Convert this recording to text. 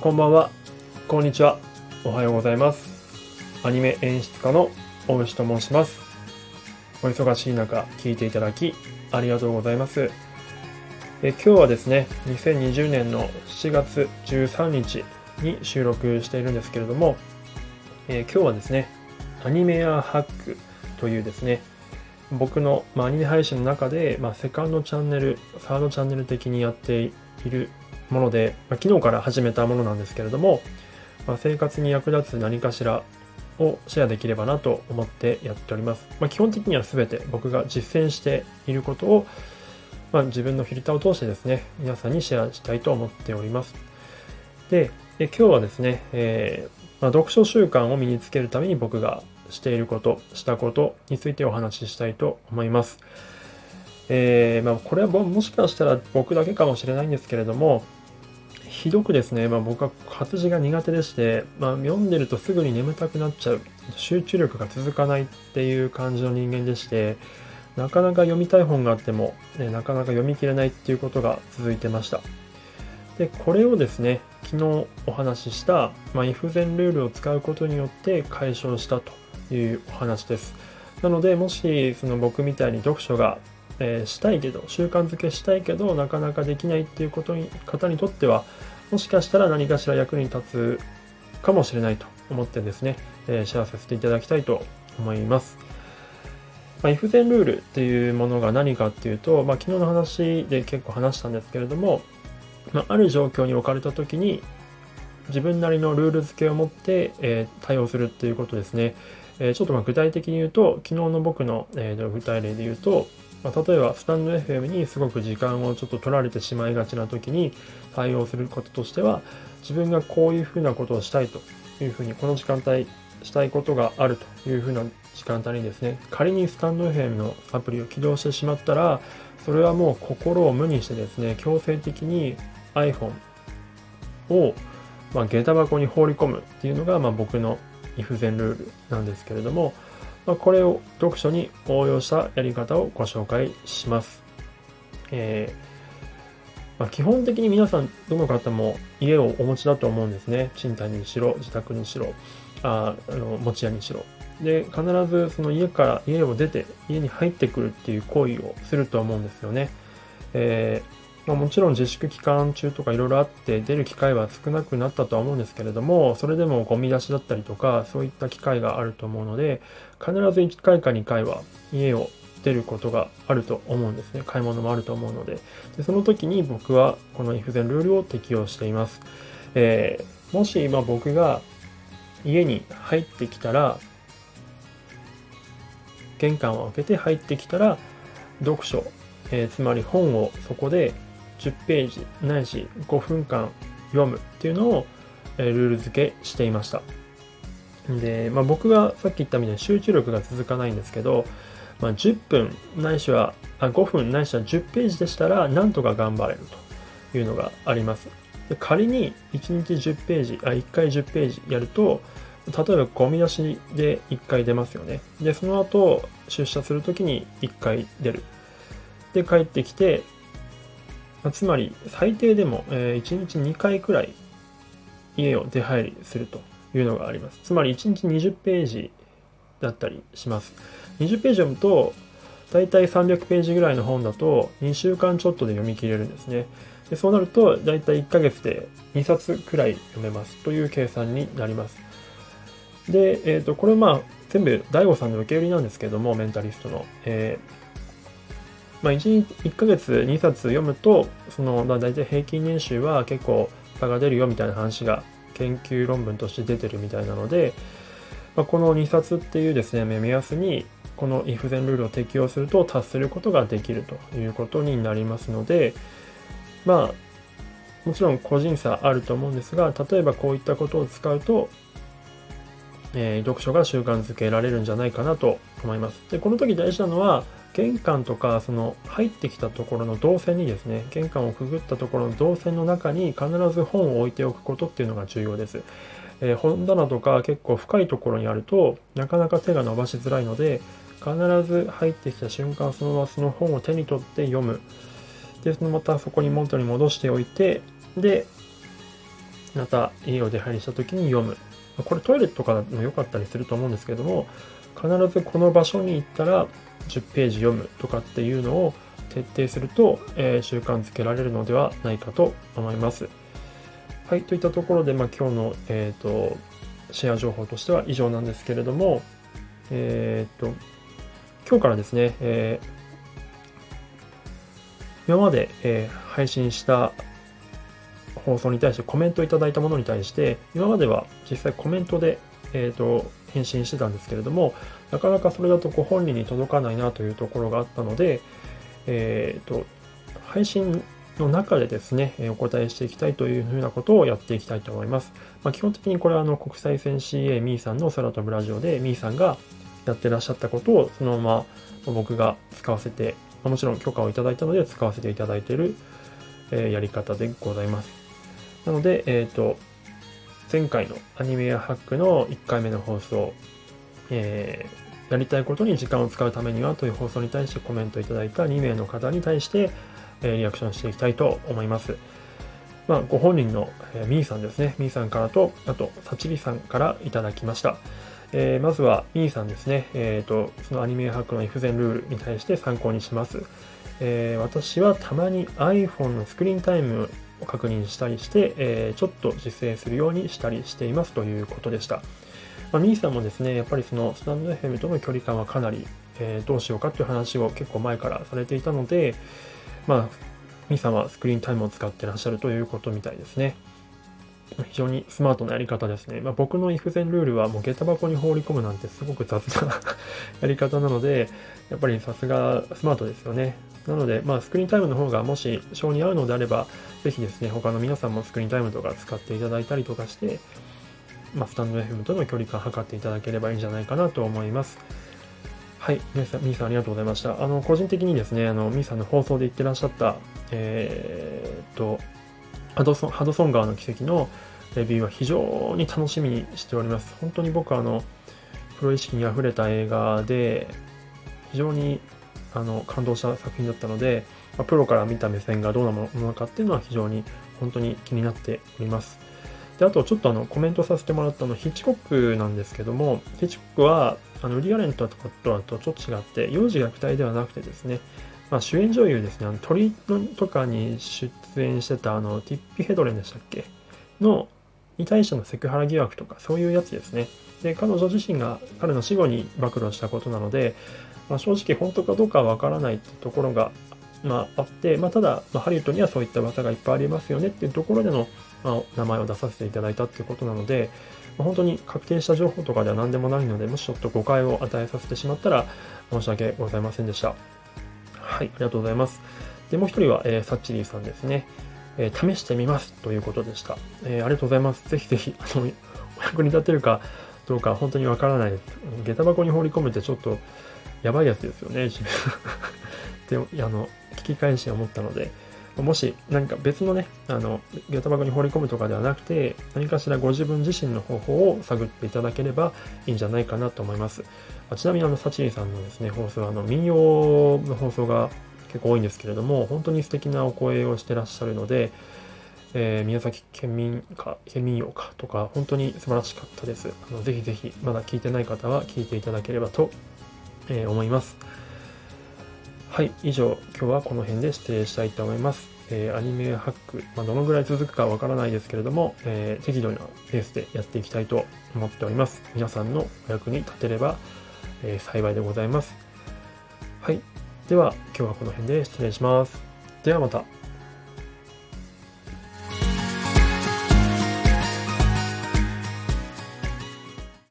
こんばんは、こんにちは、おはようございます。アニメ演出家の大牛と申します。お忙しい中、聞いていただき、ありがとうございます。え今日はですね、2020年の7月13日に収録しているんですけれども、え今日はですね、アニメアハックというですね、僕の、まあ、アニメ配信の中で、まあ、セカンドチャンネル、サードチャンネル的にやっているもので、まあ、昨日から始めたものなんですけれども、まあ、生活に役立つ何かしらをシェアできればなと思ってやっております。まあ、基本的には全て僕が実践していることを、まあ、自分のフィルターを通してですね、皆さんにシェアしたいと思っております。で、で今日はですね、えーまあ、読書習慣を身につけるために僕がしていること、したことについてお話ししたいと思います。えーま、これはもしかしたら僕だけかもしれないんですけれども、ひどくですね、まあ、僕は活字が苦手でして、まあ、読んでるとすぐに眠たくなっちゃう、集中力が続かないっていう感じの人間でして、なかなか読みたい本があっても、ね、なかなか読み切れないっていうことが続いてました。で、これをですね、昨日お話しした、まあ、if 前ルールを使うことによって解消したというお話です。なので、もしその僕みたいに読書が、えーしたいけど、習慣づけしたいけど、なかなかできないっていうことに方にとっては、もしかしたら何かしら役に立つかもしれないと思ってですね、えーシェアさせていただきたいと思います。まあ、if 前ルールっていうものが何かっていうと、まあ、昨日の話で結構話したんですけれども、まあ、ある状況に置かれた時に自分なりのルール付けを持って、えー対応するっていうことですね。えーちょっとま具体的に言うと、昨日の僕の、えー具体例で言うと、まあ、例えばスタンド FM にすごく時間をちょっと取られてしまいがちな時に対応することとしては、自分がこういうふうなことをしたいというふうに、この時間帯したいことがあるというふうな時間帯にですね、仮にスタンド FM のアプリを起動してしまったら、それはもう心を無にしてですね、強制的に iPhone を、まあ、下駄箱に放り込むっていうのが、まあ、僕の if 前ルールなんですけれども、まあ、これを読書に応用したやり方をご紹介します。えーまあ、基本的に皆さん、どの方も家をお持ちだと思うんですね。賃貸にしろ、自宅にしろ、ああの持ち家にしろ。で、必ずその家から、家を出て、家に入ってくるっていう行為をすると思うんですよね。えーまあ、もちろん自粛期間中とかいろいろあって出る機会は少なくなったとは思うんですけれども、それでもゴミ出しだったりとか、そういった機会があると思うので、必ず1回か2回は家を出ることがあると思うんですね。買い物もあると思うので。でその時に僕はこの if 前ルールを適用しています。えーもし今僕が家に入ってきたら、玄関を開けて入ってきたら、読書、えーつまり本をそこで10ページないし5分間読むっていうのを、えルール付けしていました。で、まあ、僕がさっき言ったみたいに集中力が続かないんですけど、まあ、10分ないしはあ5分ないしは10ページでしたらなんとか頑張れるというのがあります。で仮に1日10ページあ1回10ページやると例えばゴミ出しで1回出ますよね。で、その後出社するときに1回出る。で、帰ってきて、まつまり最低でも、え1日2回くらい家を出入りするというのがあります。つまり1日20ページだったりします。20ページ読むと、だいたい300ページぐらいの本だと2週間ちょっとで読み切れるんですね。でそうなると、だいたい1ヶ月で2冊くらい読めますという計算になります。で、えっ、と、これまあ、全部、大悟さんの受け売りなんですけども、メンタリストの。えーまあ、1, 1ヶ月2冊読むと、その、まあ、大体平均年収は結構差が出るよみたいな話が研究論文として出てるみたいなので、まあ、この2冊っていうですね、目安に、この if 前ルールを適用すると達することができるということになりますので、まあ、もちろん個人差あると思うんですが、例えばこういったことを使うと、えー読書が習慣づけられるんじゃないかなと思います。で、この時大事なのは、玄関とか、その入ってきたところの動線にですね、玄関をくぐったところの動線の中に必ず本を置いておくことっていうのが重要です。えー本棚とか結構深いところにあると、なかなか手が伸ばしづらいので、必ず入ってきた瞬間、そのままその本を手に取って読む。で、そのまたそこに元に戻しておいて、で、また家を出入りした時に読む。これトイレとかも良かったりすると思うんですけども、必ずこの場所に行ったら10ページ読むとかっていうのを徹底すると、えー、習慣づけられるのではないかと思います。はい、といったところで、まあ、今日の、えーと、シェア情報としては以上なんですけれども、え、ー、と、今日からですね、えー、今まで、えー、配信した放送に対してコメントいただいたものに対して、今までは実際コメントで、えーと、返信してたんですけれども、なかなかそれだとご本人に届かないなというところがあったので、えーと配信の中でですね、お答えしていきたいというふうなことをやっていきたいと思います。まあ、基本的にこれはあの国際線 CA ミーさんの空飛ぶラジオでミーさんがやってらっしゃったことをそのまま僕が使わせて、もちろん許可をいただいたので使わせていただいている、えやり方でございます。なので、えっ、ー、と、前回のアニメやハックの1回目の放送、えー、やりたいことに時間を使うためにはという放送に対してコメントいただいた2名の方に対して、えリアクションしていきたいと思います。まあ、ご本人の、えー、ミーさんですね。ミーさんからと、あと、サチリさんからいただきました。えー、まずは、ミーさんですね。えっ、ー、と、そのアニメハックの F 全ルールに対して参考にします。えー、私はたまに iPhone のスクリーンタイム確認したりして、えちょっと実践するようにしたりしていますということでした。まあ、ミーさんもですね、やっぱりそのスタンド FM との距離感はかなり、えどうしようかという話を結構前からされていたので、まあ、ミさんはスクリーンタイムを使ってらっしゃるということみたいですね。非常にスマートなやり方ですね。まあ、僕の if 全ルールはもう下駄箱に放り込むなんてすごく雑な やり方なので、やっぱりさすがスマートですよね。なので、まあ、スクリーンタイムの方がもし性に合うのであれば、ぜひですね、他の皆さんもスクリーンタイムとか使っていただいたりとかして、まあ、スタンド FM との距離感を測っていただければいいんじゃないかなと思います。はい、みーさん、みーさんありがとうございました。あの、個人的にですね、あの、みーさんの放送で言ってらっしゃった、えー、っと、ハドソン、ハドソン川の奇跡のレビューは非常に楽しみにしております。本当に僕あの、プロ意識に溢れた映画で、非常にあの感動した作品だったので、まプロから見た目線がどうなものかっていうのは非常に本当に気になっております。で、あとちょっとあのコメントさせてもらったのヒッチコックなんですけども、ヒッチコックはあのリアレントとかとはとちょっと違って、幼児虐待ではなくてですね、まあ、主演女優ですね、あの鳥とかに出演してたあのティッピ・ヘドレンでしたっけ？のに対してのセクハラ疑惑とかそういうやつですね。で、彼女自身が彼の死後に暴露したことなので、まあ、正直本当かどうかはわからないってところが、まあ、あって、まあ、ただ、ま、ハリウッドにはそういった噂がいっぱいありますよねっていうところでの、ま、名前を出させていただいたっていうことなので、ま本当に確定した情報とかでは何でもないので、もしちょっと誤解を与えさせてしまったら申し訳ございませんでした。はい、ありがとうございます。で、もう一人は、えー、サッチリーさんですね。えー、試してみますということでした。えー、ありがとうございます。ぜひぜひ、あの、お役に立てるかどうか本当にわからないです。下駄箱に放り込むってちょっとやばいやつですよね、自分 で、あの、聞き返し思ったので、もし何か別のね、あの、下駄箱に放り込むとかではなくて、何かしらご自分自身の方法を探っていただければいいんじゃないかなと思います。ちなみにあの、サチリさんのですね、放送はあの、民謡の放送が結構多いんですけれども、本当に素敵なお声をしてらっしゃるので、えー、宮崎県民か、県民謡かとか、本当に素晴らしかったです。あのぜひぜひ、まだ聞いてない方は聞いていただければと、えー、思います。はい、以上、今日はこの辺で失礼したいと思います。えー、アニメハック、まあ、どのぐらい続くかわからないですけれども、えー、適度なペースでやっていきたいと思っております。皆さんのお役に立てれば、え、幸いでございます。はい。では、今日はこの辺で失礼します。ではまた。